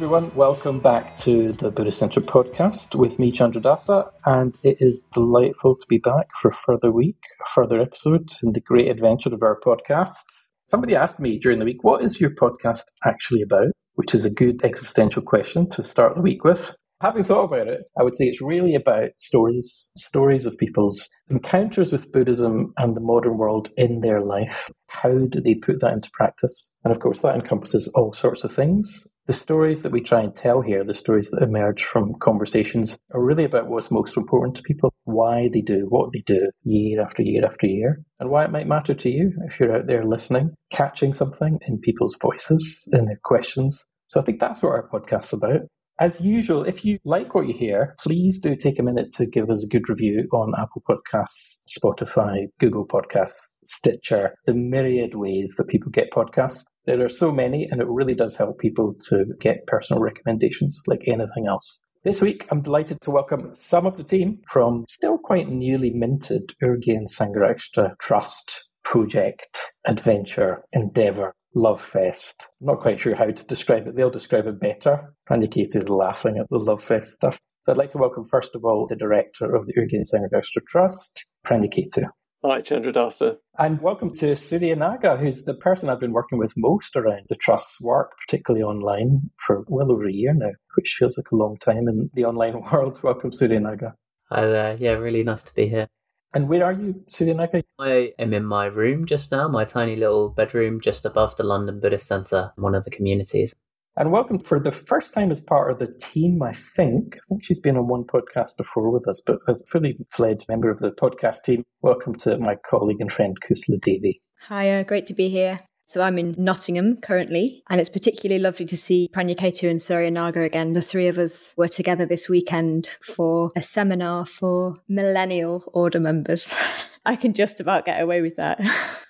everyone. Welcome back to the Buddhist Centre podcast with me, Chandradasa, and it is delightful to be back for a further week, a further episode in the great adventure of our podcast. Somebody asked me during the week, what is your podcast actually about? Which is a good existential question to start the week with. Having thought about it, I would say it's really about stories, stories of people's encounters with Buddhism and the modern world in their life. How do they put that into practice? And of course, that encompasses all sorts of things. The stories that we try and tell here, the stories that emerge from conversations, are really about what's most important to people, why they do what they do year after year after year, and why it might matter to you if you're out there listening, catching something in people's voices, in their questions. So I think that's what our podcast's about. As usual, if you like what you hear, please do take a minute to give us a good review on Apple Podcasts, Spotify, Google Podcasts, Stitcher, the myriad ways that people get podcasts. There are so many, and it really does help people to get personal recommendations like anything else. This week, I'm delighted to welcome some of the team from still quite newly minted Urgyen Sangharakshita Trust, Project, Adventure, Endeavour, Love Fest. I'm not quite sure how to describe it. They'll describe it better. Prajnaketu is laughing at the Love Fest stuff. So I'd like to welcome, first of all, the director of the Urgyen Sangharakshita Trust, Prajnaketu. Hi, Chandradasa. And welcome to Surya Naga, who's the person I've been working with most around the Trust's work, particularly online, for well over a year now, which feels like a long time in the online world. Welcome, Surya Naga. Hi there. Yeah, really nice to be here. And where are you, Suryanaga? I am in my room just now, my tiny little bedroom just above the London Buddhist Centre, one of the communities. And welcome for the first time as part of the team, I think. I think she's been on one podcast before with us, but as a fully fledged member of the podcast team, welcome to my colleague and friend Kusala Devi. Hi, great to be here. So I'm in Nottingham currently, and it's particularly lovely to see Prajnaketu and Surya Naga again. The three of us were together this weekend for a seminar for millennial order members. I can just about get away with that.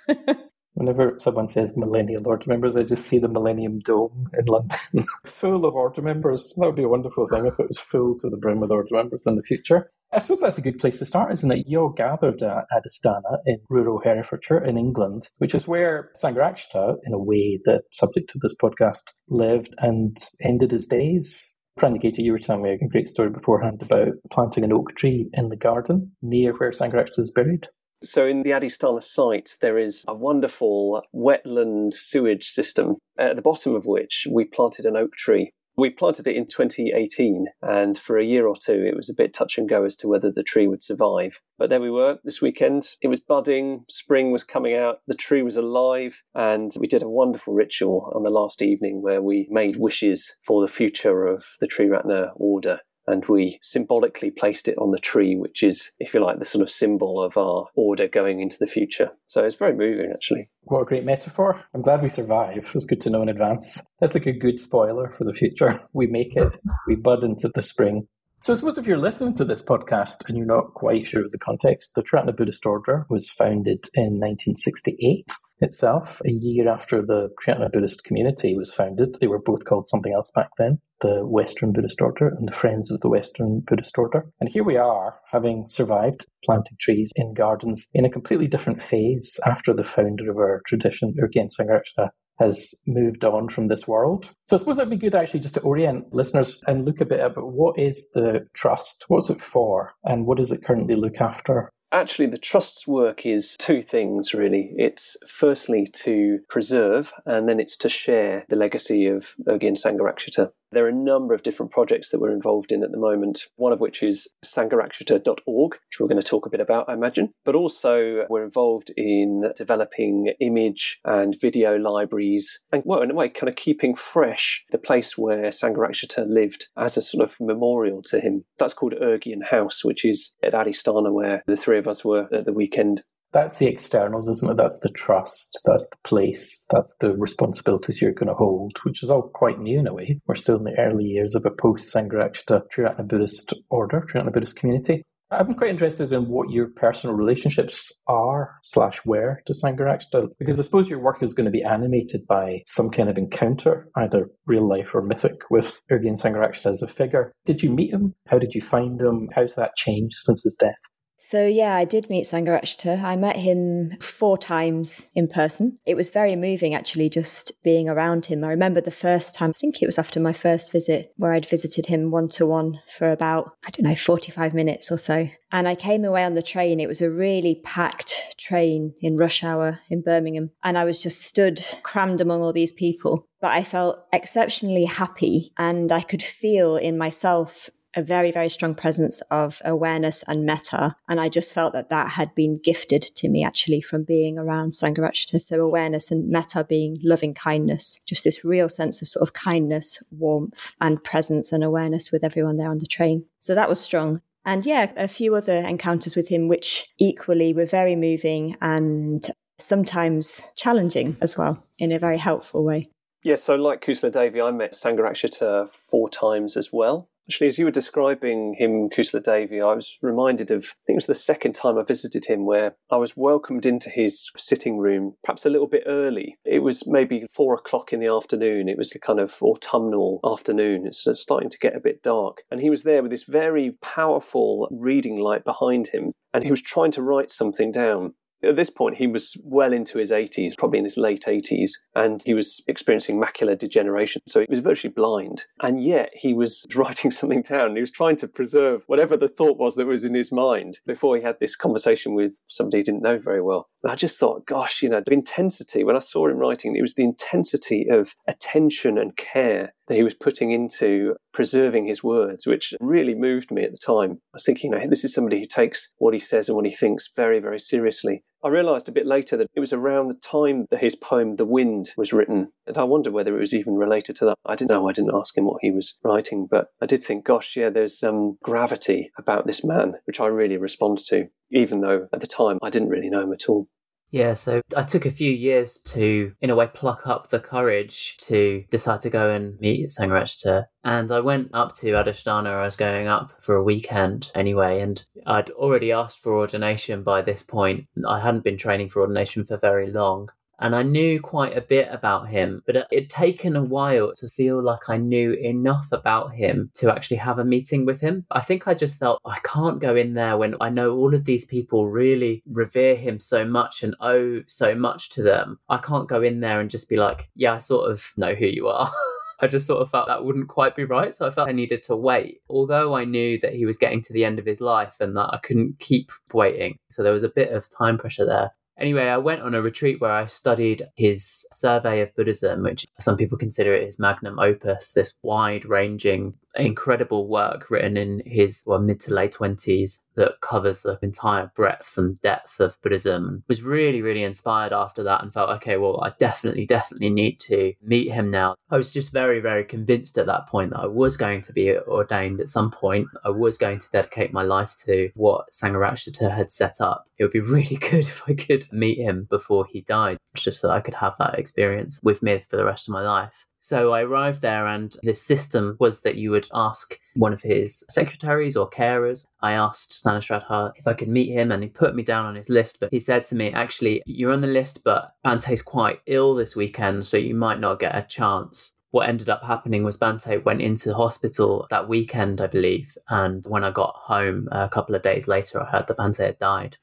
Whenever someone says millennial order members, I just see the Millennium Dome in London full of order members. That would be a wonderful thing if it was full to the brim with order members in the future. I suppose that's a good place to start, isn't it? You all gathered at Adhisthana in rural Herefordshire in England, which is where Sangharakshita, in a way the subject of this podcast, lived and ended his days. Prajnaketu, you were telling me a great story beforehand about planting an oak tree in the garden near where Sangharakshita is buried. So, in the Adhisthana site, there is a wonderful wetland sewage system, at the bottom of which we planted an oak tree. We planted it in 2018, and for a year or two, it was a bit touch and go as to whether the tree would survive. But there we were this weekend. It was budding, spring was coming out, the tree was alive, and we did a wonderful ritual on the last evening where we made wishes for the future of the Triratna order and we symbolically placed it on the tree, which is, if you like, the sort of symbol of our order going into the future. So it's very moving, actually. What a great metaphor. I'm glad we survived. It's good to know in advance. That's like a good spoiler for the future. We make it, we bud into the spring. So I suppose if you're listening to this podcast and you're not quite sure of the context, the Triratna Buddhist Order was founded in 1968 itself, a year after the Triratna Buddhist community was founded. They were both called something else back then, the Western Buddhist Order and the Friends of the Western Buddhist Order. And here we are, having survived planting trees in gardens in a completely different phase after the founder of our tradition, Urgyen Sangharakshita, has moved on from this world. So I suppose it'd be good actually just to orient listeners and look a bit about what is the trust, what's it for, and what does it currently look after? Actually, the Trust's work is two things really. It's firstly to preserve, and then it's to share the legacy of Urgyen Sangharakshita. There are a number of different projects that we're involved in at the moment, one of which is sangharakshita.org, which we're going to talk a bit about, I imagine. But also, we're involved in developing image and video libraries, and, well, in a way, kind of keeping fresh the place where Sangharakshita lived as a sort of memorial to him. That's called Urgyen House, which is at Adhisthana, where the three of us were at the weekend that's the externals, isn't it? That's the trust, that's the place, that's the responsibilities you're going to hold, which is all quite new in a way. We're still in the early years of a post Sangharakshita Triratna Buddhist order, Triratna Buddhist community. I'm quite interested in what your personal relationships are slash were to Sangharakshita, because I suppose your work is going to be animated by some kind of encounter, either real life or mythic, with Urgyen Sangharakshita as a figure. Did you meet him? How did you find him? How's that changed since his death? So, yeah, I did meet Sangharakshita. I met him four times in person. It was very moving, actually, just being around him. I remember the first time, I think it was after my first visit, where I'd visited him one to one for about, I don't know, 45 minutes or so. And I came away on the train. It was a really packed train in rush hour in Birmingham. And I was just stood crammed among all these people. But I felt exceptionally happy and I could feel in myself a very, very strong presence of awareness and metta. And I just felt that that had been gifted to me actually from being around Sangharakshita. So awareness and metta being loving kindness, just this real sense of sort of kindness, warmth, and presence and awareness with everyone there on the train. So that was strong. And yeah, a few other encounters with him, which equally were very moving and sometimes challenging as well in a very helpful way. Yeah, so like Kusala Devi, I met Sangharakshita four times as well. Actually, as you were describing him, Kusala Devi, I was reminded of, I think it was the second time I visited him where I was welcomed into his sitting room, perhaps a little bit early. It was maybe four o'clock in the afternoon. It was a kind of autumnal afternoon. It's uh, starting to get a bit dark. And he was there with this very powerful reading light behind him. And he was trying to write something down. At this point, he was well into his 80s, probably in his late 80s, and he was experiencing macular degeneration. So he was virtually blind. And yet he was writing something down. He was trying to preserve whatever the thought was that was in his mind before he had this conversation with somebody he didn't know very well. And I just thought, gosh, you know, the intensity, when I saw him writing, it was the intensity of attention and care that he was putting into preserving his words, which really moved me at the time. I was thinking, you know, this is somebody who takes what he says and what he thinks very, very seriously. I realised a bit later that it was around the time that his poem The Wind was written, and I wonder whether it was even related to that. I didn't know, I didn't ask him what he was writing, but I did think, gosh, yeah, there's some um, gravity about this man, which I really respond to, even though at the time I didn't really know him at all. Yeah, so I took a few years to, in a way, pluck up the courage to decide to go and meet Sangharakshita. And I went up to Adhisthana. I was going up for a weekend anyway, and I'd already asked for ordination by this point. I hadn't been training for ordination for very long and I knew quite a bit about him, but it'd taken a while to feel like I knew enough about him to actually have a meeting with him. I think I just felt I can't go in there when I know all of these people really revere him so much and owe so much to them. I can't go in there and just be like, yeah, I sort of know who you are. I just sort of felt that wouldn't quite be right. So I felt I needed to wait. Although I knew that he was getting to the end of his life and that I couldn't keep waiting. So there was a bit of time pressure there. Anyway, I went on a retreat where I studied his survey of Buddhism, which some people consider it his magnum opus, this wide ranging, incredible work written in his well, mid to late 20s that covers the entire breadth and depth of Buddhism. Was really, really inspired after that and felt, okay, well, I definitely, definitely need to meet him now. I was just very, very convinced at that point that I was going to be ordained at some point. I was going to dedicate my life to what Sangharakshita had set up. It would be really good if I could meet him before he died, just so that I could have that experience with me for the rest of my life. So I arrived there, and the system was that you would ask one of his secretaries or carers. I asked Stanisradha if I could meet him, and he put me down on his list. But he said to me, Actually, you're on the list, but Bante's quite ill this weekend, so you might not get a chance what ended up happening was Bante went into hospital that weekend, I believe. And when I got home a couple of days later, I heard that Bante had died.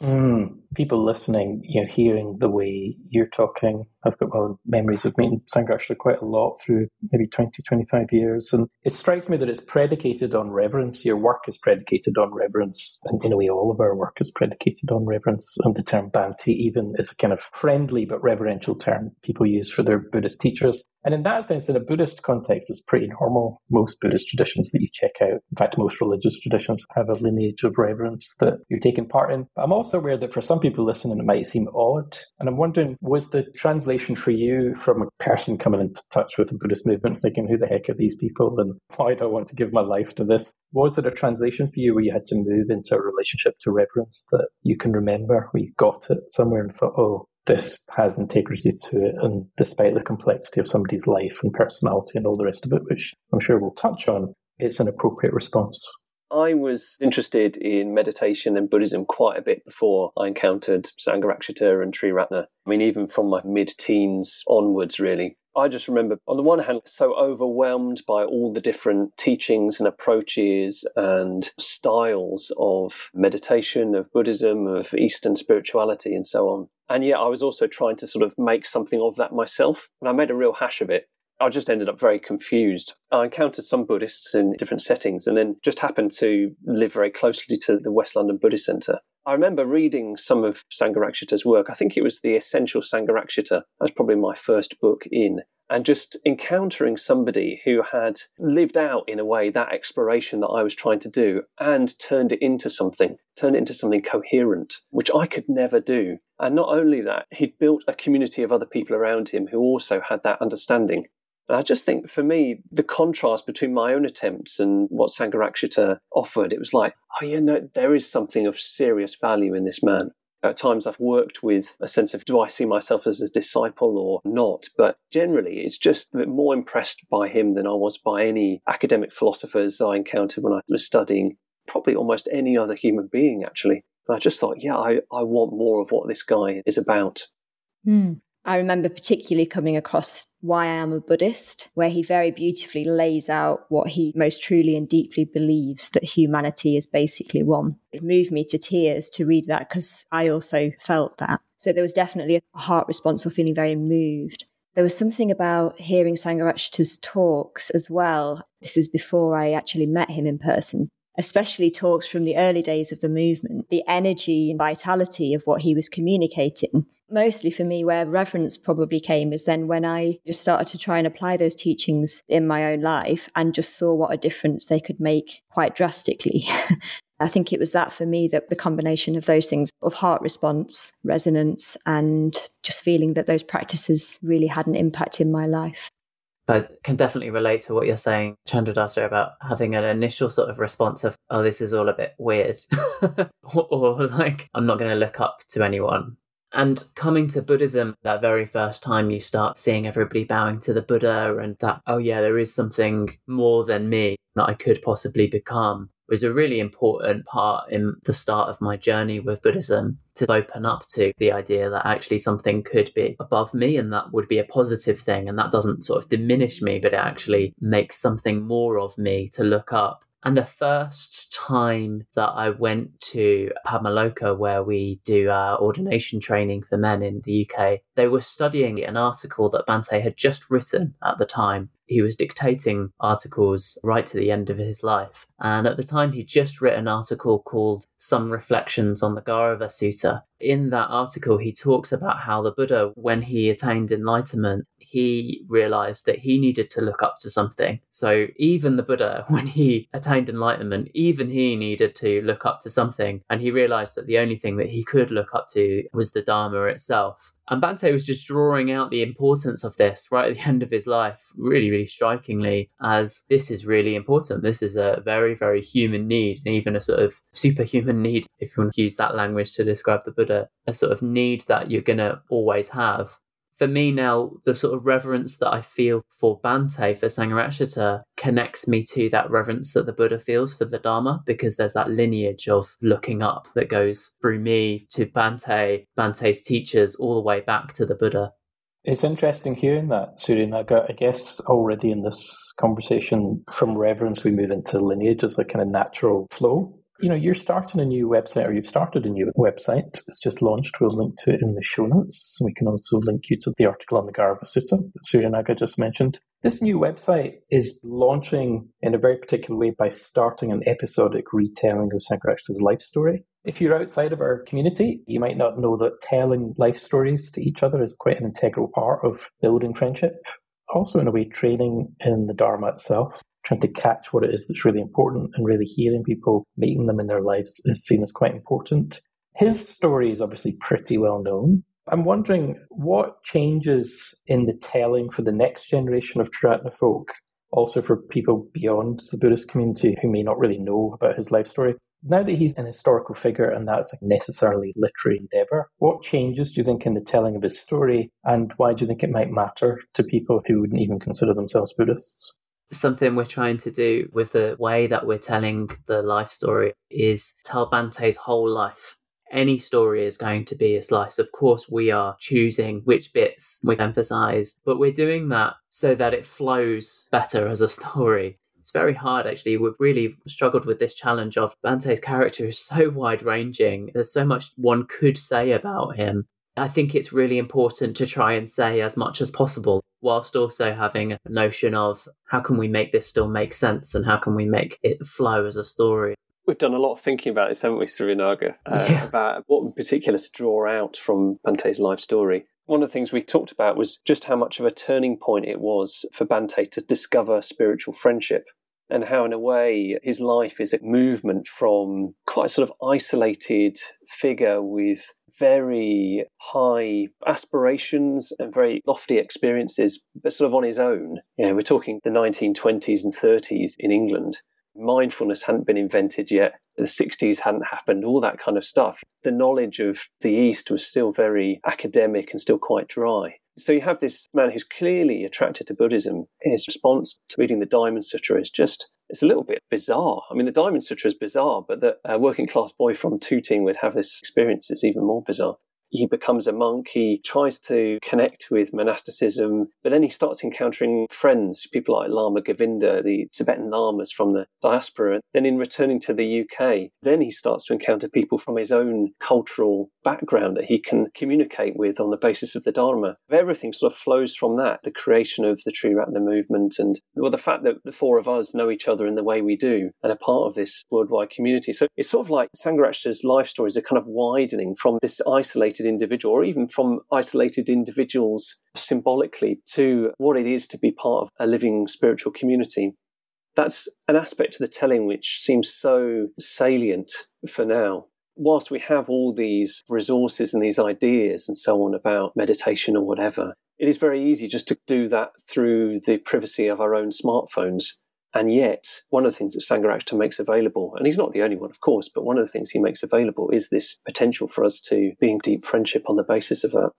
Mm, people listening, you know, hearing the way you're talking, I've got my own memories of meeting Sangharakshita quite a lot through maybe 20, 25 years. And it strikes me that it's predicated on reverence. Your work is predicated on reverence. And in a way, all of our work is predicated on reverence. And the term Bhante even is a kind of friendly but reverential term people use for their Buddhist teachers. And in that sense, in a Buddhist context, it's pretty normal. Most Buddhist traditions that you check out, in fact, most religious traditions have a lineage of reverence that you're taking part in. But I'm also aware that for some people listening, it might seem odd. And I'm wondering, was the translation for you from a person coming into touch with the Buddhist movement, thinking, who the heck are these people and why do I want to give my life to this? Was it a translation for you where you had to move into a relationship to reverence that you can remember, where you got it somewhere and thought, oh, this has integrity to it, and despite the complexity of somebody's life and personality and all the rest of it, which I'm sure we'll touch on, it's an appropriate response. I was interested in meditation and Buddhism quite a bit before I encountered Sangharakshita and Triratna. I mean, even from my mid teens onwards, really. I just remember, on the one hand, so overwhelmed by all the different teachings and approaches and styles of meditation, of Buddhism, of Eastern spirituality, and so on. And yet, I was also trying to sort of make something of that myself. And I made a real hash of it. I just ended up very confused. I encountered some Buddhists in different settings and then just happened to live very closely to the West London Buddhist Centre. I remember reading some of Sangharakshita's work. I think it was The Essential Sangharakshita. That was probably my first book in. And just encountering somebody who had lived out in a way that exploration that I was trying to do and turned it into something, turned it into something coherent, which I could never do. And not only that, he'd built a community of other people around him who also had that understanding. And I just think for me, the contrast between my own attempts and what Sangharakshita offered, it was like, oh, yeah, no, there is something of serious value in this man. At times I've worked with a sense of do I see myself as a disciple or not? But generally, it's just a bit more impressed by him than I was by any academic philosophers that I encountered when I was studying, probably almost any other human being, actually. And I just thought, yeah, I, I want more of what this guy is about. Mm. I remember particularly coming across Why I Am a Buddhist, where he very beautifully lays out what he most truly and deeply believes that humanity is basically one. It moved me to tears to read that because I also felt that. So there was definitely a heart response or feeling very moved. There was something about hearing Sangharakshita's talks as well. This is before I actually met him in person especially talks from the early days of the movement, the energy and vitality of what he was communicating mostly for me, where reverence probably came is then when I just started to try and apply those teachings in my own life and just saw what a difference they could make quite drastically. I think it was that for me that the combination of those things of heart response, resonance, and just feeling that those practices really had an impact in my life. I can definitely relate to what you're saying, Chandradasa, about having an initial sort of response of, oh, this is all a bit weird. or, or, like, I'm not going to look up to anyone. And coming to Buddhism, that very first time you start seeing everybody bowing to the Buddha and that, oh yeah, there is something more than me that I could possibly become was a really important part in the start of my journey with Buddhism to open up to the idea that actually something could be above me and that would be a positive thing. And that doesn't sort of diminish me, but it actually makes something more of me to look up. And the first time that I went to Padmaloka, where we do our ordination training for men in the UK, they were studying an article that Bhante had just written at the time. He was dictating articles right to the end of his life. And at the time, he'd just written an article called Some Reflections on the Gaurava Sutta. In that article, he talks about how the Buddha, when he attained enlightenment, he realized that he needed to look up to something. So even the Buddha, when he attained enlightenment, even he needed to look up to something. And he realized that the only thing that he could look up to was the Dharma itself. And Bante was just drawing out the importance of this right at the end of his life, really, really strikingly, as this is really important. This is a very, very human need, and even a sort of superhuman need, if you want to use that language to describe the Buddha, a sort of need that you're going to always have for me now, the sort of reverence that I feel for Bante, for Sangharakshita, connects me to that reverence that the Buddha feels for the Dharma, because there's that lineage of looking up that goes through me to Bante, Bante's teachers, all the way back to the Buddha. It's interesting hearing that, Surya I guess already in this conversation, from reverence, we move into lineage as a kind of natural flow you know, you're starting a new website or you've started a new website. It's just launched. We'll link to it in the show notes. We can also link you to the article on the Gaurava Sutta that Surya Naga just mentioned. This new website is launching in a very particular way by starting an episodic retelling of Sangharakshita's life story. If you're outside of our community, you might not know that telling life stories to each other is quite an integral part of building friendship. Also, in a way, training in the Dharma itself trying to catch what it is that's really important and really hearing people, meeting them in their lives is seen as quite important. His story is obviously pretty well known. I'm wondering what changes in the telling for the next generation of Triratna folk, also for people beyond the Buddhist community who may not really know about his life story. Now that he's an historical figure and that's a necessarily literary endeavour, what changes do you think in the telling of his story and why do you think it might matter to people who wouldn't even consider themselves Buddhists? Something we're trying to do with the way that we're telling the life story is tell Bante's whole life. Any story is going to be a slice. Of course, we are choosing which bits we emphasize, but we're doing that so that it flows better as a story. It's very hard, actually. We've really struggled with this challenge of Bante's character is so wide ranging. There's so much one could say about him. I think it's really important to try and say as much as possible, whilst also having a notion of how can we make this still make sense and how can we make it flow as a story. We've done a lot of thinking about this, haven't we, Suryanaga? Uh, yeah. About what in particular to draw out from Bante's life story. One of the things we talked about was just how much of a turning point it was for Bante to discover spiritual friendship and how, in a way, his life is a movement from quite a sort of isolated figure with very high aspirations and very lofty experiences, but sort of on his own. You know, we're talking the 1920s and 30s in England. Mindfulness hadn't been invented yet. The 60s hadn't happened, all that kind of stuff. The knowledge of the East was still very academic and still quite dry. So you have this man who's clearly attracted to Buddhism. His response to reading the Diamond Sutra is just it's a little bit bizarre. I mean, the Diamond Sutra is bizarre, but that a uh, working class boy from Tooting would have this experience is even more bizarre he becomes a monk. He tries to connect with monasticism, but then he starts encountering friends, people like Lama Govinda, the Tibetan lamas from the diaspora. Then, in returning to the UK, then he starts to encounter people from his own cultural background that he can communicate with on the basis of the Dharma. Everything sort of flows from that the creation of the Triratna movement, and well, the fact that the four of us know each other in the way we do and are part of this worldwide community. So it's sort of like Sangharakshita's life stories are kind of widening from this isolated isolated individual or even from isolated individuals symbolically to what it is to be part of a living spiritual community. That's an aspect to the telling which seems so salient for now. Whilst we have all these resources and these ideas and so on about meditation or whatever, it is very easy just to do that through the privacy of our own smartphones. And yet, one of the things that Sangharakshita makes available, and he's not the only one, of course, but one of the things he makes available is this potential for us to be in deep friendship on the basis of that.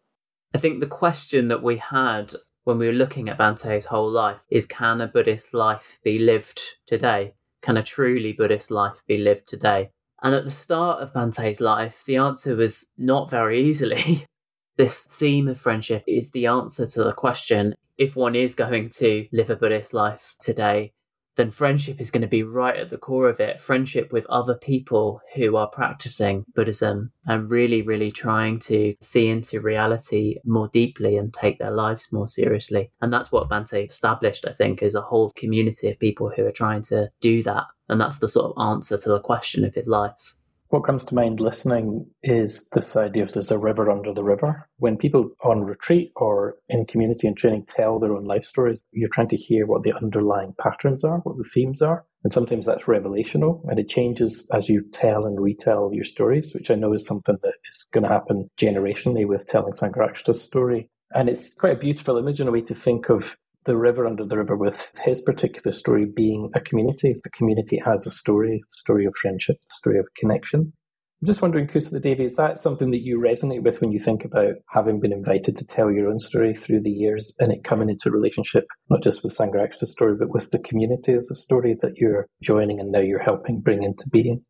I think the question that we had when we were looking at Bante's whole life is can a Buddhist life be lived today? Can a truly Buddhist life be lived today? And at the start of Bante's life, the answer was not very easily. this theme of friendship is the answer to the question if one is going to live a Buddhist life today, then friendship is going to be right at the core of it. Friendship with other people who are practicing Buddhism and really, really trying to see into reality more deeply and take their lives more seriously. And that's what Bante established, I think, is a whole community of people who are trying to do that. And that's the sort of answer to the question of his life. What comes to mind listening is this idea of there's a river under the river. When people on retreat or in community and training tell their own life stories, you're trying to hear what the underlying patterns are, what the themes are. And sometimes that's revelational and it changes as you tell and retell your stories, which I know is something that is going to happen generationally with telling Sangharakshita's story. And it's quite a beautiful image in a way to think of the river under the river with his particular story being a community. The community has a story, the story of friendship, the story of connection. I'm just wondering, Kusala Devi, is that something that you resonate with when you think about having been invited to tell your own story through the years and it coming into relationship, not just with Sangharakshita's story, but with the community as a story that you're joining and now you're helping bring into being?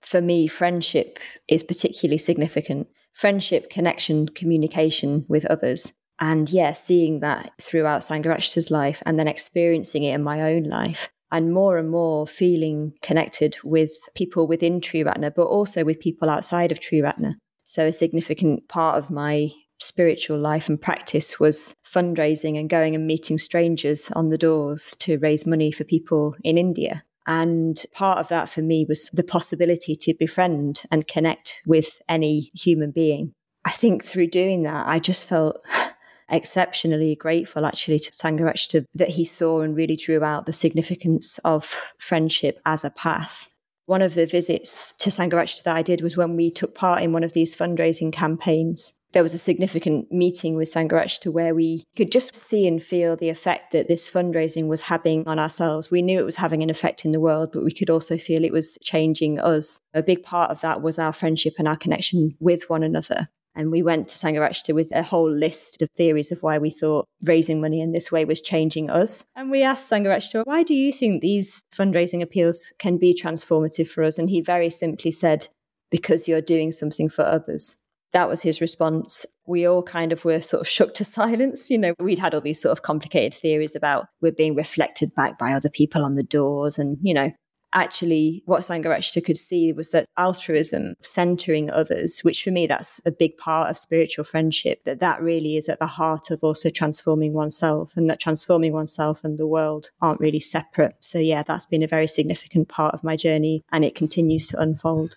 For me, friendship is particularly significant. Friendship, connection, communication with others. And yeah, seeing that throughout Sangharakshita's life and then experiencing it in my own life and more and more feeling connected with people within Triratna, but also with people outside of Triratna. So a significant part of my spiritual life and practice was fundraising and going and meeting strangers on the doors to raise money for people in India. And part of that for me was the possibility to befriend and connect with any human being. I think through doing that, I just felt exceptionally grateful actually to Sangharakshita that he saw and really drew out the significance of friendship as a path. One of the visits to Sangharakshita that I did was when we took part in one of these fundraising campaigns. There was a significant meeting with Sangharakshita where we could just see and feel the effect that this fundraising was having on ourselves. We knew it was having an effect in the world, but we could also feel it was changing us. A big part of that was our friendship and our connection with one another. And we went to Sangharakshita with a whole list of theories of why we thought raising money in this way was changing us. And we asked Sangharakshita, why do you think these fundraising appeals can be transformative for us? And he very simply said, because you're doing something for others. That was his response. We all kind of were sort of shook to silence. You know, we'd had all these sort of complicated theories about we're being reflected back by other people on the doors and, you know, actually what Sangharakshita could see was that altruism, centering others, which for me that's a big part of spiritual friendship, that that really is at the heart of also transforming oneself and that transforming oneself and the world aren't really separate. So yeah, that's been a very significant part of my journey and it continues to unfold.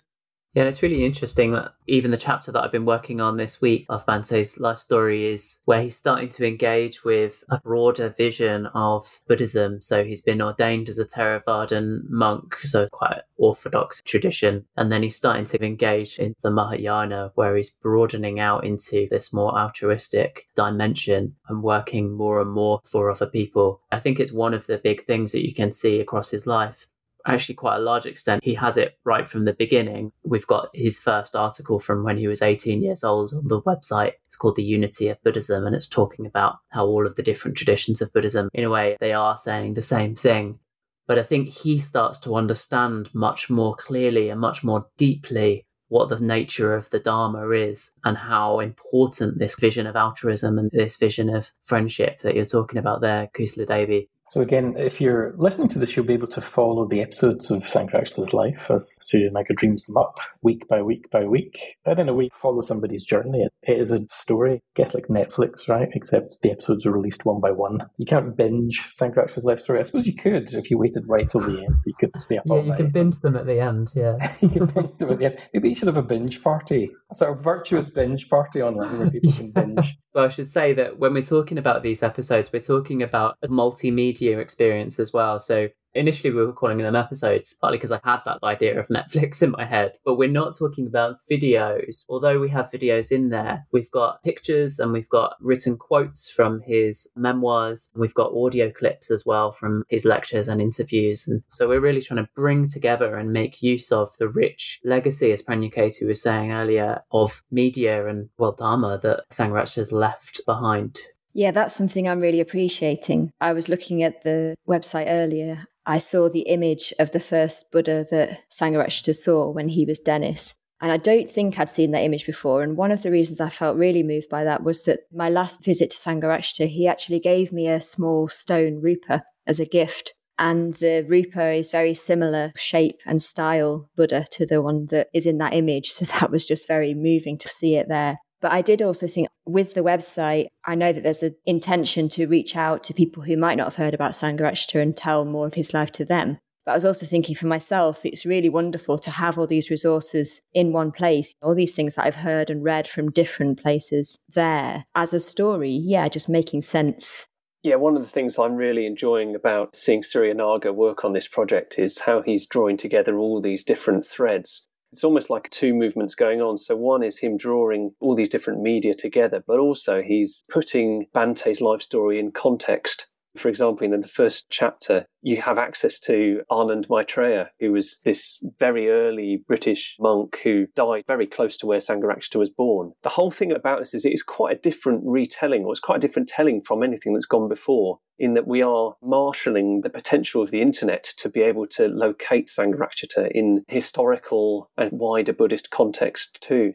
Yeah, and it's really interesting that even the chapter that I've been working on this week of Bhante's life story is where he's starting to engage with a broader vision of Buddhism. So he's been ordained as a Theravadan monk, so quite orthodox tradition. And then he's starting to engage in the Mahayana, where he's broadening out into this more altruistic dimension and working more and more for other people. I think it's one of the big things that you can see across his life actually quite a large extent he has it right from the beginning. We've got his first article from when he was 18 years old on the website. It's called the unity of buddhism and it's talking about how all of the different traditions of buddhism in a way they are saying the same thing. But i think he starts to understand much more clearly and much more deeply what the nature of the Dharma is and how important this vision of altruism and this vision of friendship that you're talking about there, Kusala Devi, so again, if you're listening to this, you'll be able to follow the episodes of Sangharakshita's life as Suryanaga dreams them up week by week by week. And in a way, follow somebody's journey. It is a story, I guess like Netflix, right? Except the episodes are released one by one. You can't binge Sangharakshita's life story. I suppose you could if you waited right till the end. You could stay up yeah, all you night. can binge them at the end, yeah. you can binge them at the end. Maybe you should have a binge party, a sort of virtuous binge party online where people can binge. Well, I should say that when we're talking about these episodes, we're talking about a multimedia experience as well. So initially we were calling them episodes, partly because I had that idea of Netflix in my head, but we're not talking about videos. Although we have videos in there, we've got pictures and we've got written quotes from his memoirs. We've got audio clips as well from his lectures and interviews. And so we're really trying to bring together and make use of the rich legacy, as Prajnaketu was saying earlier, of media and, well, Dharma that Sangharakshita has left behind yeah, that's something I'm really appreciating. I was looking at the website earlier I saw the image of the first Buddha that Sangharakshita saw when he was Dennis. And I don't think I'd seen that image before. And one of the reasons I felt really moved by that was that my last visit to Sangharakshita, he actually gave me a small stone rupa as a gift. And the rupa is very similar shape and style Buddha to the one that is in that image. So that was just very moving to see it there. But I did also think with the website, I know that there's an intention to reach out to people who might not have heard about Sangharakshita and tell more of his life to them. But I was also thinking for myself, it's really wonderful to have all these resources in one place, all these things that I've heard and read from different places there as a story. Yeah, just making sense. Yeah, one of the things I'm really enjoying about seeing Surya Naga work on this project is how he's drawing together all these different threads it's almost like two movements going on. So one is him drawing all these different media together, but also he's putting Bhante's life story in context. For example, in the first chapter, you have access to Ananda Maitreya, who was this very early British monk who died very close to where Sangharakshita was born. The whole thing about this is it's quite a different retelling, or it's quite a different telling from anything that's gone before, in that we are marshalling the potential of the internet to be able to locate Sangharakshita in historical and wider Buddhist context too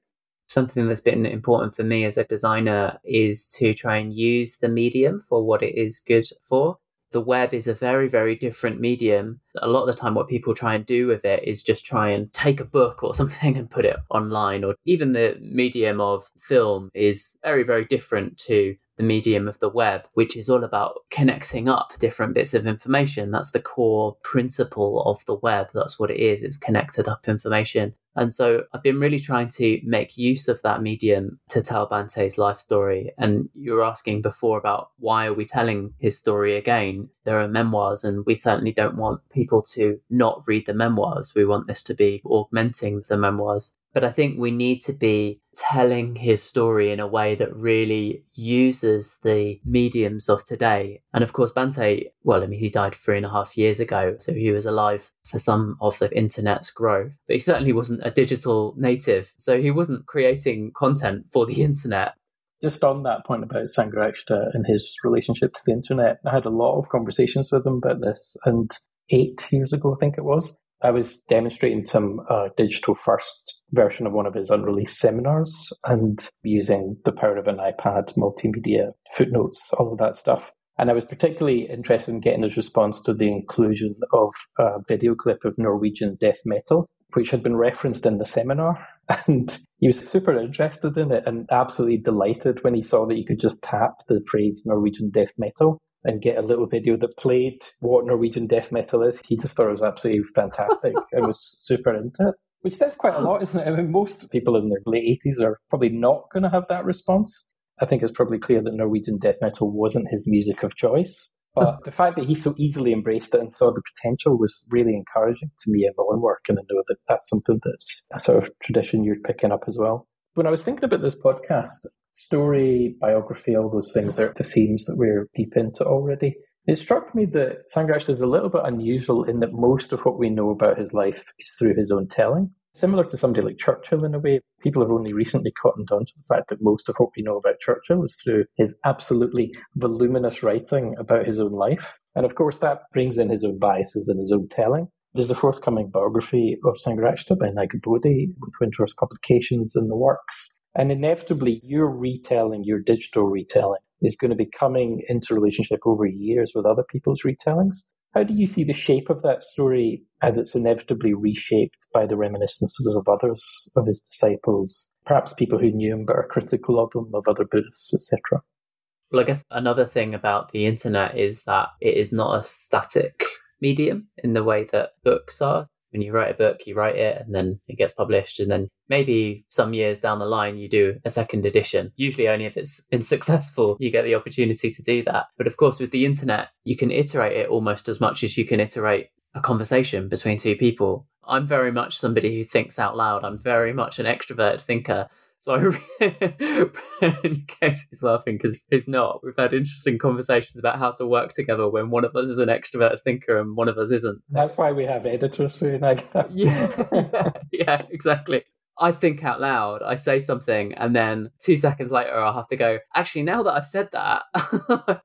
something that's been important for me as a designer is to try and use the medium for what it is good for the web is a very, very different medium. A lot of the time, what people try and do with it is just try and take a book or something and put it online, or even the medium of film is very, very different to the medium of the web, which is all about connecting up different bits of information. That's the core principle of the web. That's what it is. It's connected up information. And so I've been really trying to make use of that medium to tell Bhante's life story. And you were asking before about why are we telling his story again? There are memoirs, and we certainly don't want people to not read the memoirs. We want this to be augmenting the memoirs. But I think we need to be telling his story in a way that really uses the mediums of today. And of course, Bante, well, I mean, he died three and a half years ago, so he was alive for some of the internet's growth, but he certainly wasn't a digital native. So he wasn't creating content for the internet. Just on that point about Sangharakshita and his relationship to the internet, I had a lot of conversations with him about this. And eight years ago, I think it was, I was demonstrating him uh, a digital first version of one of his unreleased seminars and using the power of an iPad, multimedia, footnotes, all of that stuff. And I was particularly interested in getting his response to the inclusion of a video clip of Norwegian death metal, which had been referenced in the seminar. And he was super interested in it and absolutely delighted when he saw that you could just tap the phrase Norwegian death metal and get a little video that played what Norwegian death metal is. He just thought it was absolutely fantastic and was super into it. Which says quite a lot, isn't it? I mean, most people in their late 80s are probably not going to have that response. I think it's probably clear that Norwegian death metal wasn't his music of choice. But the fact that he so easily embraced it and saw the potential was really encouraging to me in my own work. And I know that that's something that's a sort of tradition you're picking up as well. When I was thinking about this podcast, story, biography, all those things are the themes that we're deep into already. It struck me that Sangharakshita is a little bit unusual in that most of what we know about his life is through his own telling. Similar to somebody like Churchill in a way, people have only recently cottoned on to the fact that most of what we know about Churchill is through his absolutely voluminous writing about his own life. And of course, that brings in his own biases and his own telling. There's a forthcoming biography of Sangharakshita by Bodhi with Windhorse Publications in the works. And inevitably, your retelling, your digital retelling, is going to be coming into relationship over years with other people's retellings. How do you see the shape of that story as it's inevitably reshaped by the reminiscences of others, of his disciples, perhaps people who knew him but are critical of him, of other Buddhists, etc.? Well, I guess another thing about the internet is that it is not a static medium in the way that books are when you write a book, you write it and then it gets published. And then maybe some years down the line, you do a second edition. Usually, only if it's been successful, you get the opportunity to do that. But of course, with the internet, you can iterate it almost as much as you can iterate a conversation between two people. I'm very much somebody who thinks out loud. I'm very much an extrovert thinker. So I Casey's laughing because he's not. We've had interesting conversations about how to work together when one of us is an extrovert thinker and one of us isn't. That's why we have editors soon, I guess. yeah, yeah, yeah, exactly. I think out loud, I say something, and then two seconds later, I'll have to go, actually, now that I've said that,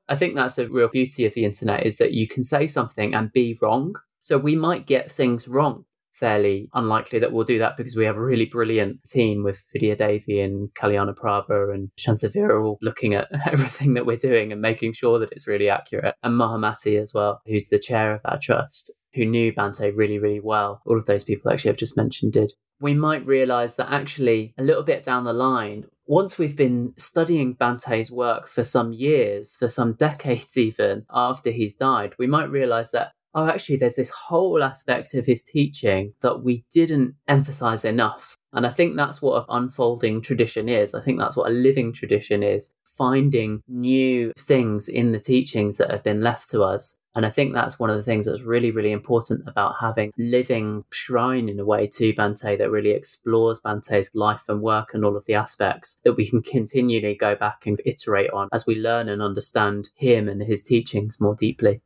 I think that's a real beauty of the internet is that you can say something and be wrong. So we might get things wrong fairly unlikely that we'll do that because we have a really brilliant team with Vidya Devi and Kalyana Prabha and Shantavira all looking at everything that we're doing and making sure that it's really accurate. And Mahamati as well, who's the chair of our trust, who knew Bante really, really well. All of those people actually I've just mentioned did. We might realize that actually a little bit down the line, once we've been studying Bante's work for some years, for some decades even after he's died, we might realize that oh, actually, there's this whole aspect of his teaching that we didn't emphasize enough. And I think that's what an unfolding tradition is. I think that's what a living tradition is finding new things in the teachings that have been left to us. And I think that's one of the things that's really, really important about having living shrine in a way to Bante that really explores Bante's life and work and all of the aspects that we can continually go back and iterate on as we learn and understand him and his teachings more deeply.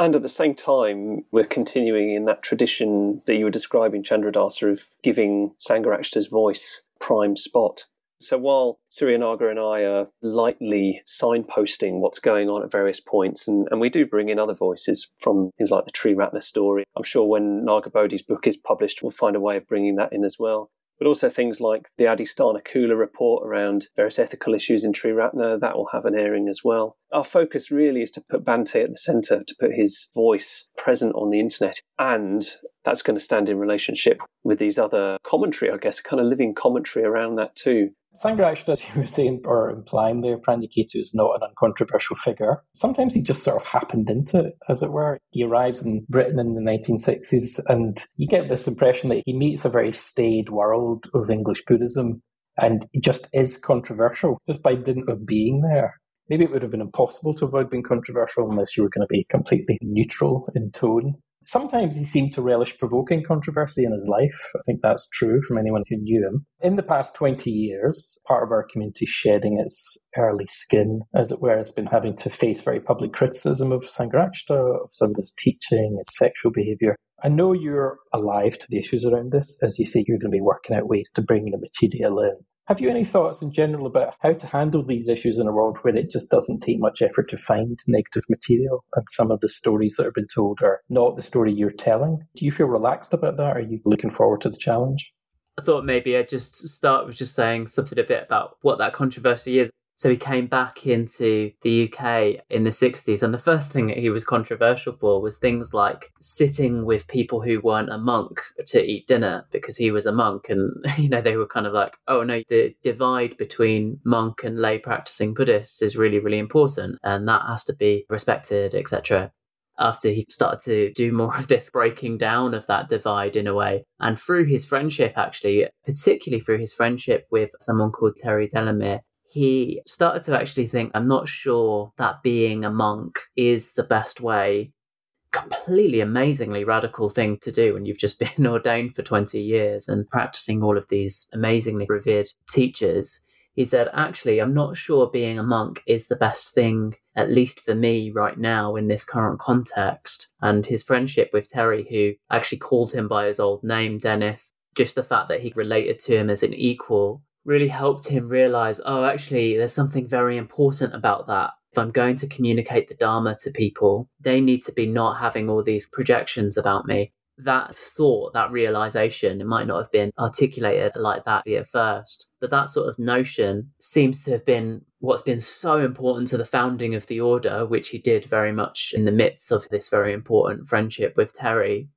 And at the same time, we're continuing in that tradition that you were describing, Chandradasa, of giving Sangharakshita's voice prime spot. So while Suryanaga and I are lightly signposting what's going on at various points, and, and we do bring in other voices from things like the Triratna story, I'm sure when Nagabodhi's book is published, we'll find a way of bringing that in as well but also things like the Adhisthana Kula report around various ethical issues in Triratna, that will have an airing as well. Our focus really is to put Bante at the centre, to put his voice present on the internet, and that's going to stand in relationship with these other commentary, I guess, kind of living commentary around that too. Sangharakshita, as you were saying or implying there, Prajnaketu is not an uncontroversial figure. Sometimes he just sort of happened into it, as it were. He arrives in Britain in the 1960s, and you get this impression that he meets a very staid world of English Buddhism, and he just is controversial just by dint of being there. Maybe it would have been impossible to avoid being controversial unless you were going to be completely neutral in tone. Sometimes he seemed to relish provoking controversy in his life. I think that's true from anyone who knew him. In the past 20 years, part of our community shedding its early skin, as it were, has been having to face very public criticism of Sangharakshita, of some of his teaching, his sexual behaviour. I know you're alive to the issues around this. As you say, you're going to be working out ways to bring the material in. Have you any thoughts in general about how to handle these issues in a world where it just doesn't take much effort to find negative material and some of the stories that have been told are not the story you're telling? Do you feel relaxed about that? Are you looking forward to the challenge? I thought maybe I'd just start with just saying something a bit about what that controversy is. So he came back into the UK in the 60s, and the first thing that he was controversial for was things like sitting with people who weren't a monk to eat dinner because he was a monk. And, you know, they were kind of like, oh no, the divide between monk and lay practicing Buddhists is really, really important, and that has to be respected, etc after he started to do more of this breaking down of that divide in a way. And through his friendship, actually, particularly through his friendship with someone called Terry Delamere, he started to actually think, I'm not sure that being a monk is the best way. Completely amazingly radical thing to do when you've just been ordained for 20 years and practicing all of these amazingly revered teachers. He said, Actually, I'm not sure being a monk is the best thing, at least for me right now in this current context. And his friendship with Terry, who actually called him by his old name, Dennis, just the fact that he related to him as an equal really helped him realize, oh, actually, there's something very important about that. If I'm going to communicate the Dharma to people, they need to be not having all these projections about me. That thought, that realization, it might not have been articulated like that at first, but that sort of notion seems to have been what's been so important to the founding of the order, which he did very much in the midst of this very important friendship with Terry,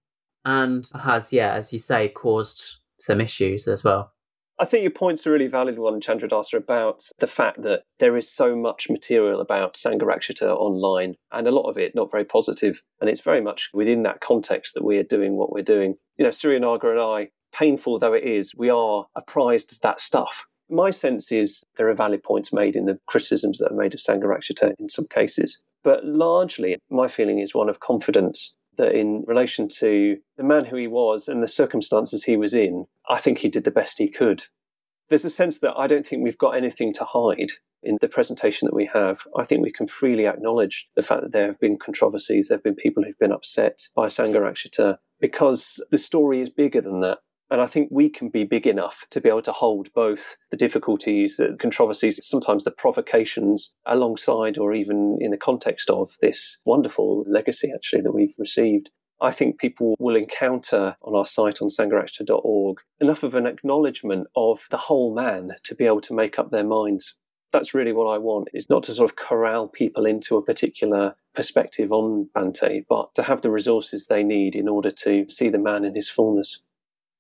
and has, yeah, as you say, caused some issues as well. I think your point's a really valid one, Chandradasa, about the fact that there is so much material about Sangharakshita online, and a lot of it not very positive. And it's very much within that context that we are doing what we're doing. You know, Suryanaga and I, painful though it is, we are apprised of that stuff. My sense is there are valid points made in the criticisms that are made of Sangharakshita in some cases. But largely, my feeling is one of confidence that in relation to the man who he was and the circumstances he was in, I think he did the best he could. There's a sense that I don't think we've got anything to hide in the presentation that we have. I think we can freely acknowledge the fact that there have been controversies, there have been people who've been upset by Sangharakshita, because the story is bigger than that. And I think we can be big enough to be able to hold both the difficulties, the controversies, sometimes the provocations alongside or even in the context of this wonderful legacy actually that we've received. I think people will encounter on our site on sangharakshita.org enough of an acknowledgement of the whole man to be able to make up their minds. That's really what I want, is not to sort of corral people into a particular perspective on Bhante, but to have the resources they need in order to see the man in his fullness.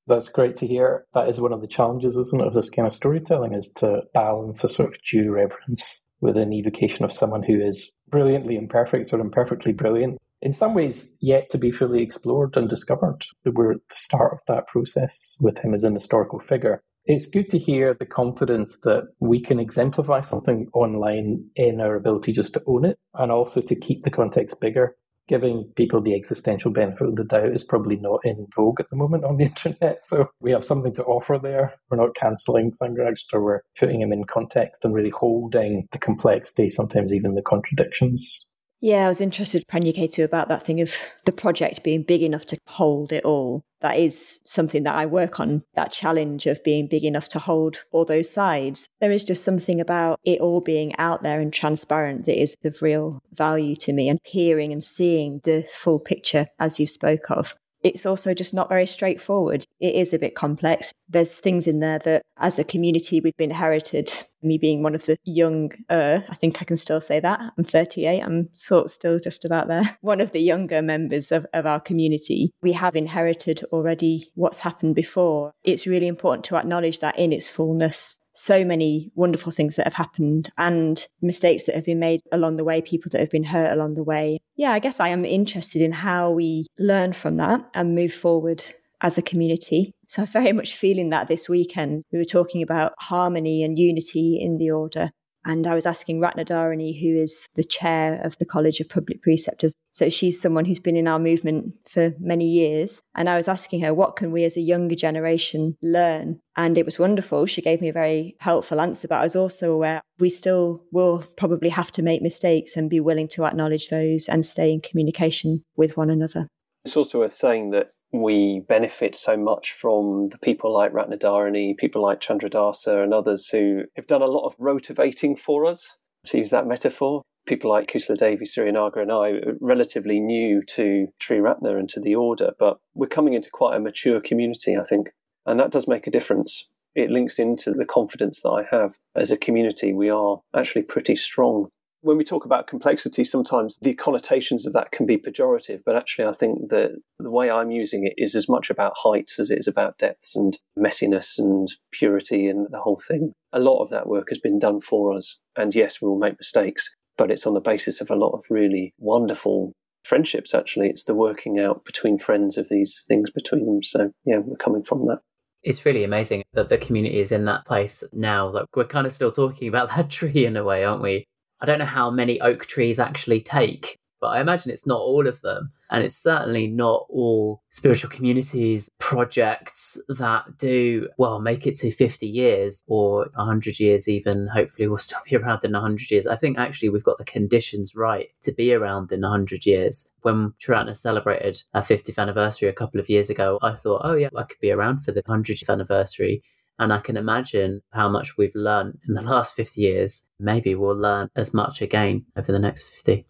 That's great to hear. That is one of the challenges, isn't it, of this kind of storytelling, is to balance a sort of due reverence with an evocation of someone who is brilliantly imperfect or imperfectly brilliant. In some ways, yet to be fully explored and discovered. We're at the start of that process with him as an historical figure. It's good to hear the confidence that we can exemplify something online in our ability just to own it and also to keep the context bigger giving people the existential benefit of the doubt is probably not in vogue at the moment on the internet. So we have something to offer there. We're not cancelling Sangharakshita, we're putting him in context and really holding the complexity, sometimes even the contradictions. Yeah, I was interested, Prajnaketu, about that thing of the project being big enough to hold it all. That is something that I work on, that challenge of being big enough to hold all those sides. There is just something about it all being out there and transparent that is of real value to me and hearing and seeing the full picture as you spoke of it's also just not very straightforward. It is a bit complex. There's things in there that, as a community, we've been inherited. Me being one of the younger, uh, I think I can still say that. I'm 38. I'm sort of still just about there. One of the younger members of, of our community. We have inherited already what's happened before. It's really important to acknowledge that in its fullness so many wonderful things that have happened and mistakes that have been made along the way, people that have been hurt along the way. Yeah, I guess I am interested in how we learn from that and move forward as a community. So I'm very much feeling that this weekend. We were talking about harmony and unity in the order. And I was asking Ratnadharani, who is the chair of the College of Public Preceptors, So she's someone who's been in our movement for many years. And I was asking her, what can we as a younger generation learn? And it was wonderful. She gave me a very helpful answer, but I was also aware we still will probably have to make mistakes and be willing to acknowledge those and stay in communication with one another. It's also worth saying that we benefit so much from the people like Ratnadharani, people like Chandradasa and others who have done a lot of rotivating for us, to use that metaphor people like Kusala Devi, Surya and I are relatively new to Triratna and to the order, but we're coming into quite a mature community, I think. And that does make a difference. It links into the confidence that I have. As a community, we are actually pretty strong. When we talk about complexity, sometimes the connotations of that can be pejorative, but actually, I think that the way I'm using it is as much about heights as it is about depths and messiness and purity and the whole thing. A lot of that work has been done for us. And yes, we will make mistakes but it's on the basis of a lot of really wonderful friendships actually it's the working out between friends of these things between them so yeah we're coming from that it's really amazing that the community is in that place now like we're kind of still talking about that tree in a way aren't we i don't know how many oak trees actually take but I imagine it's not all of them. And it's certainly not all spiritual communities, projects that do, well, make it to 50 years or 100 years, even. Hopefully, we'll still be around in 100 years. I think actually we've got the conditions right to be around in 100 years. When Triratna celebrated our 50th anniversary a couple of years ago, I thought, oh, yeah, I could be around for the 100th anniversary. And I can imagine how much we've learned in the last 50 years. Maybe we'll learn as much again over the next 50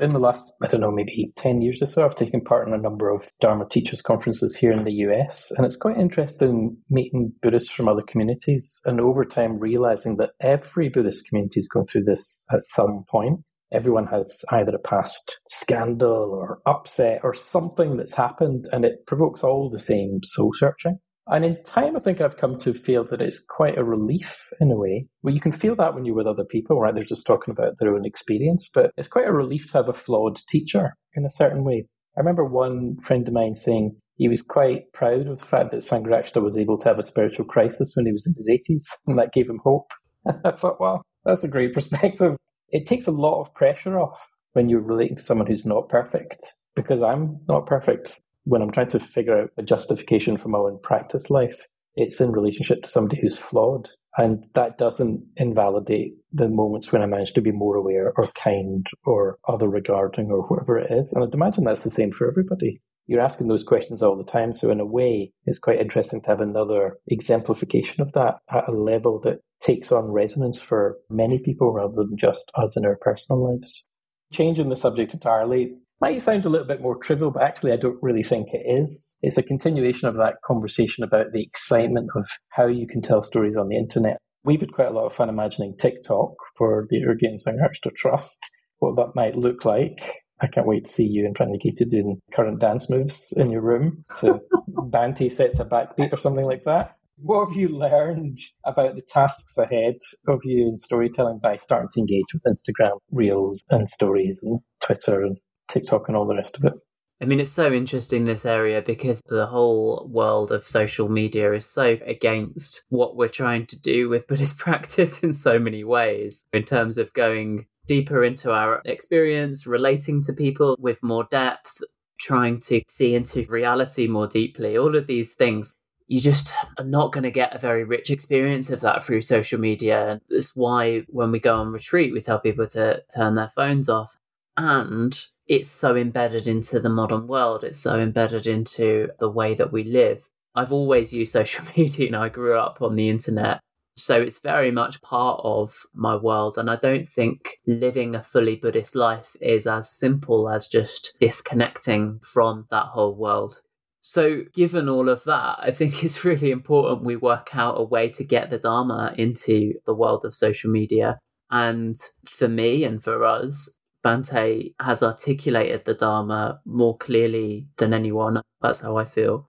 in the last, I don't know, maybe 10 years or so, I've taken part in a number of Dharma teachers' conferences here in the US. And it's quite interesting meeting Buddhists from other communities and over time realizing that every Buddhist community is going through this at some point. Everyone has either a past scandal or upset or something that's happened, and it provokes all the same soul searching. And in time, I think I've come to feel that it's quite a relief in a way. Well, you can feel that when you're with other people, right? They're just talking about their own experience, but it's quite a relief to have a flawed teacher in a certain way. I remember one friend of mine saying he was quite proud of the fact that Sangharakshita was able to have a spiritual crisis when he was in his 80s, and that gave him hope. I thought, well, that's a great perspective. It takes a lot of pressure off when you're relating to someone who's not perfect, because I'm not perfect when I'm trying to figure out a justification for my own practice life, it's in relationship to somebody who's flawed. And that doesn't invalidate the moments when I manage to be more aware or kind or other regarding or whatever it is. And I'd imagine that's the same for everybody. You're asking those questions all the time. So, in a way, it's quite interesting to have another exemplification of that at a level that takes on resonance for many people rather than just us in our personal lives. Changing the subject entirely, might sound a little bit more trivial, but actually, I don't really think it is. It's a continuation of that conversation about the excitement of how you can tell stories on the internet. We've had quite a lot of fun imagining TikTok for the Urgyen Sangharakshita Trust, what that might look like. I can't wait to see you and Prajnaketu doing current dance moves in your room to Bhante set to backbeat or something like that. What have you learned about the tasks ahead of you in storytelling by starting to engage with Instagram reels and stories and Twitter and TikTok and all the rest of it. I mean, it's so interesting this area because the whole world of social media is so against what we're trying to do with Buddhist practice in so many ways, in terms of going deeper into our experience, relating to people with more depth, trying to see into reality more deeply, all of these things. You just are not going to get a very rich experience of that through social media. And that's why when we go on retreat, we tell people to turn their phones off. And it's so embedded into the modern world. It's so embedded into the way that we live. I've always used social media and I grew up on the internet. So it's very much part of my world. And I don't think living a fully Buddhist life is as simple as just disconnecting from that whole world. So, given all of that, I think it's really important we work out a way to get the Dharma into the world of social media. And for me and for us, Bhante has articulated the Dharma more clearly than anyone. That's how I feel.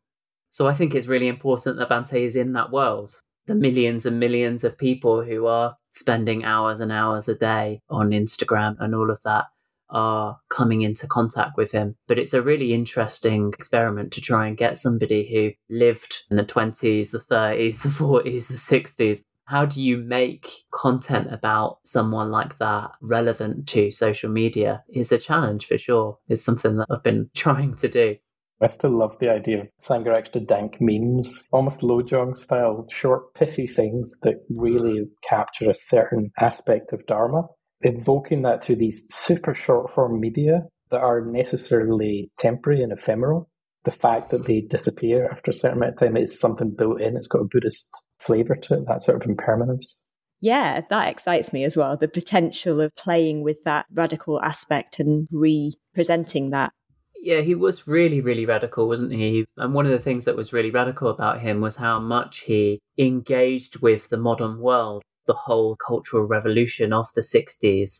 So I think it's really important that Bhante is in that world. The millions and millions of people who are spending hours and hours a day on Instagram and all of that are coming into contact with him. But it's a really interesting experiment to try and get somebody who lived in the 20s, the 30s, the 40s, the 60s How do you make content about someone like that relevant to social media? Is a challenge for sure. It's something that I've been trying to do. I still love the idea of Sangharakshita dank memes, almost Lojong style, short, pithy things that really mm. capture a certain aspect of Dharma. Invoking that through these super short form media that are necessarily temporary and ephemeral. The fact that they disappear after a certain amount of time is something built in. It's got a Buddhist flavour to it, that sort of impermanence. Yeah, that excites me as well. The potential of playing with that radical aspect and representing that yeah, he was really, really radical, wasn't he? And one of the things that was really radical about him was how much he engaged with the modern world, the whole cultural revolution of the 60s.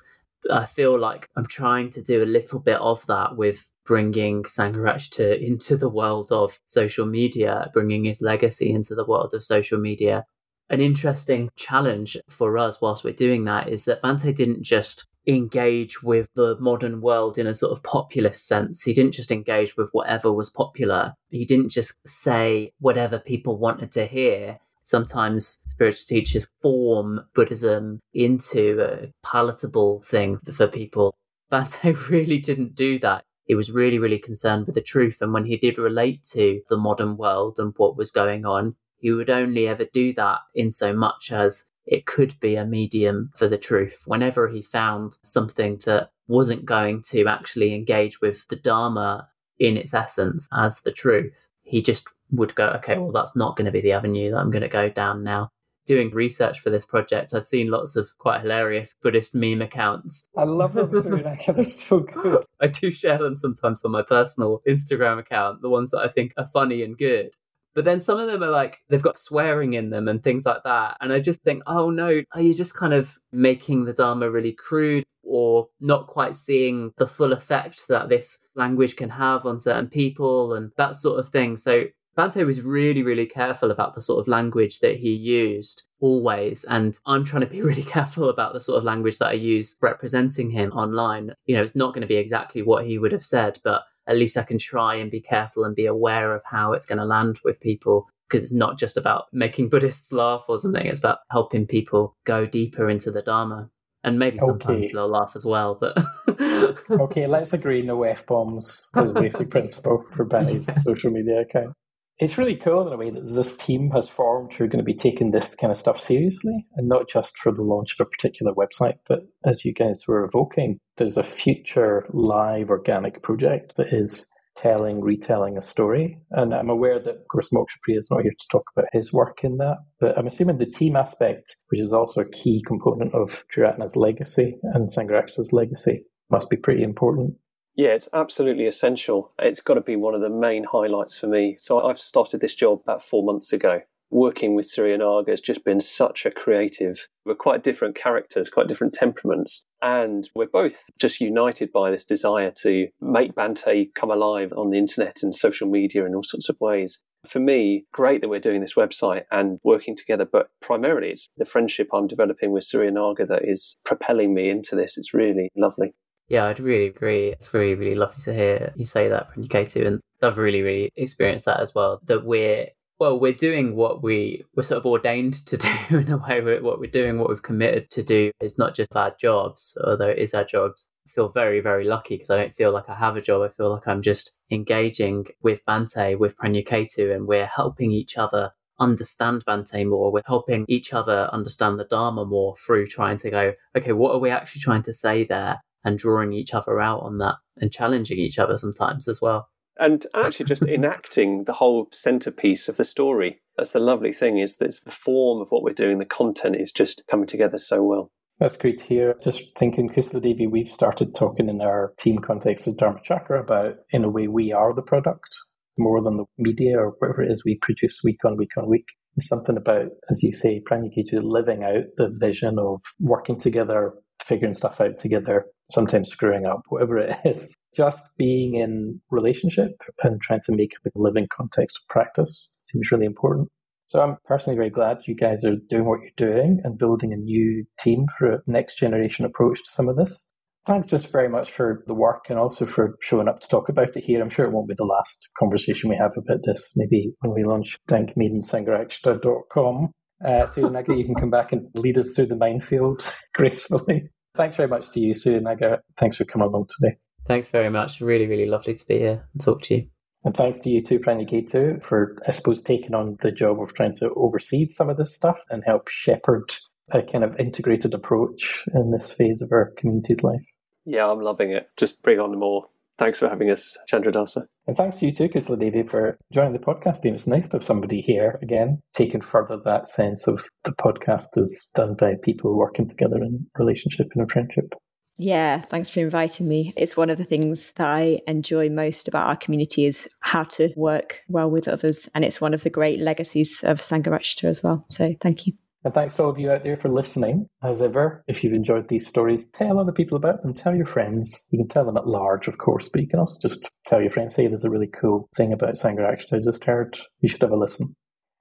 I feel like I'm trying to do a little bit of that with bringing Sangharakshita into the world of social media, bringing his legacy into the world of social media. An interesting challenge for us whilst we're doing that is that Bhante didn't just engage with the modern world in a sort of populist sense. He didn't just engage with whatever was popular. He didn't just say whatever people wanted to hear. Sometimes spiritual teachers form Buddhism into a palatable thing for people. Bhante really didn't do that. He was really, really concerned with the truth. And when he did relate to the modern world and what was going on, he would only ever do that in so much as it could be a medium for the truth. Whenever he found something that wasn't going to actually engage with the Dharma in its essence as the truth, he just would go, okay, well, that's not going to be the avenue that I'm going to go down now. Doing research for this project, I've seen lots of quite hilarious Buddhist meme accounts. I love them, They're so good. I do share them sometimes on my personal Instagram account, the ones that I think are funny and good. But then some of them are like, they've got swearing in them and things like that. And I just think, oh no, are you just kind of making the Dharma really crude or not quite seeing the full effect that this language can have on certain people and that sort of thing? So Bhante was really, really careful about the sort of language that he used always. And I'm trying to be really careful about the sort of language that I use representing him online. You know, it's not going to be exactly what he would have said, but at least I can try and be careful and be aware of how it's going to land with people because it's not just about making Buddhists laugh or something, it's about helping people go deeper into the Dharma. And maybe sometimes okay. they'll laugh as well, but okay, let's agree no F bombs as a basic principle for Bhante's social media account it's really cool in a way that this team has formed who are going to be taking this kind of stuff seriously and not just for the launch of a particular website, but as you guys were evoking, there's a future live organic project that is telling, retelling a story. And I'm aware that, of course, Moksha Priya is not here to talk about his work in that, but I'm assuming the team aspect, which is also a key component of Triratna's legacy and Sangharakshita's legacy, must be pretty important. Yeah, it's absolutely essential. It's got to be one of the main highlights for me. So I've started this job about four months ago. Working with Suryanaga has just been such a creative. We're quite different characters, quite different temperaments. And we're both just united by this desire to make Bhante come alive on the internet and social media in all sorts of ways. For me, great that we're doing this website and working together, but primarily it's the friendship I'm developing with Suryanaga that is propelling me into this. It's really lovely. Yeah, I'd really agree. It's really, really lovely to hear you say that, Prajnaketu. And I've really, really experienced that as well. That we're, well, we're doing what we were sort of ordained to do in a way. What we're doing, what we've committed to do is not just our jobs, although it is our jobs. I feel very, very lucky because I don't feel like I have a job. I feel like I'm just engaging with Bhante, with Prajnaketu, and we're helping each other understand Bhante more. We're helping each other understand the Dharma more through trying to go, okay, what are we actually trying to say there? And drawing each other out on that and challenging each other sometimes as well. And actually, just enacting the whole centerpiece of the story. That's the lovely thing is that the form of what we're doing, the content is just coming together so well. That's great to hear. Just thinking, Kusala Devi, we've started talking in our team context of Dharma Chakra about, in a way, we are the product more than the media or whatever it is we produce week on week on week. There's something about, as you say, Prajnaketu, living out the vision of working together, figuring stuff out together, sometimes screwing up, whatever it is. Just being in relationship and trying to make a living context of practice seems really important. So I'm personally very glad you guys are doing what you're doing and building a new team for a next generation approach to some of this. Thanks just very much for the work and also for showing up to talk about it here. I'm sure it won't be the last conversation we have about this. Maybe when we launch dankmeetings.com Uh, Suryanaga, you can come back and lead us through the minefield gracefully. Thanks very much to you, Suryanaga. Thanks for coming along today. Thanks very much. Really, really lovely to be here and talk to you. And thanks to you too, Prajnaketu, for, I suppose, taking on the job of trying to oversee some of this stuff and help shepherd a kind of integrated approach in this phase of our community's life. Yeah, I'm loving it. Just bring on more. Thanks for having us, Chandradasa. And thanks to you too, Kusala Devi, for joining the podcast team. It's nice to have somebody here again, taking further that sense of the podcast is done by people working together in relationship and a friendship. Yeah, thanks for inviting me. It's one of the things that I enjoy most about our community is how to work well with others. And it's one of the great legacies of Sangharakshita as well. So thank you. And thanks to all of you out there for listening. As ever, if you've enjoyed these stories, tell other people about them. Tell your friends. You can tell them at large, of course, but you can also just tell your friends, hey, there's a really cool thing about Sangharakshita I just heard. You should have a listen.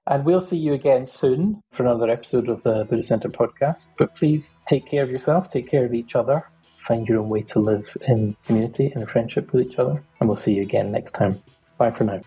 And we'll see you again soon for another episode of the Buddhist Centre podcast. But please take care of yourself, take care of each other, find your own way to live in community and friendship with each other. And we'll see you again next time. Bye for now.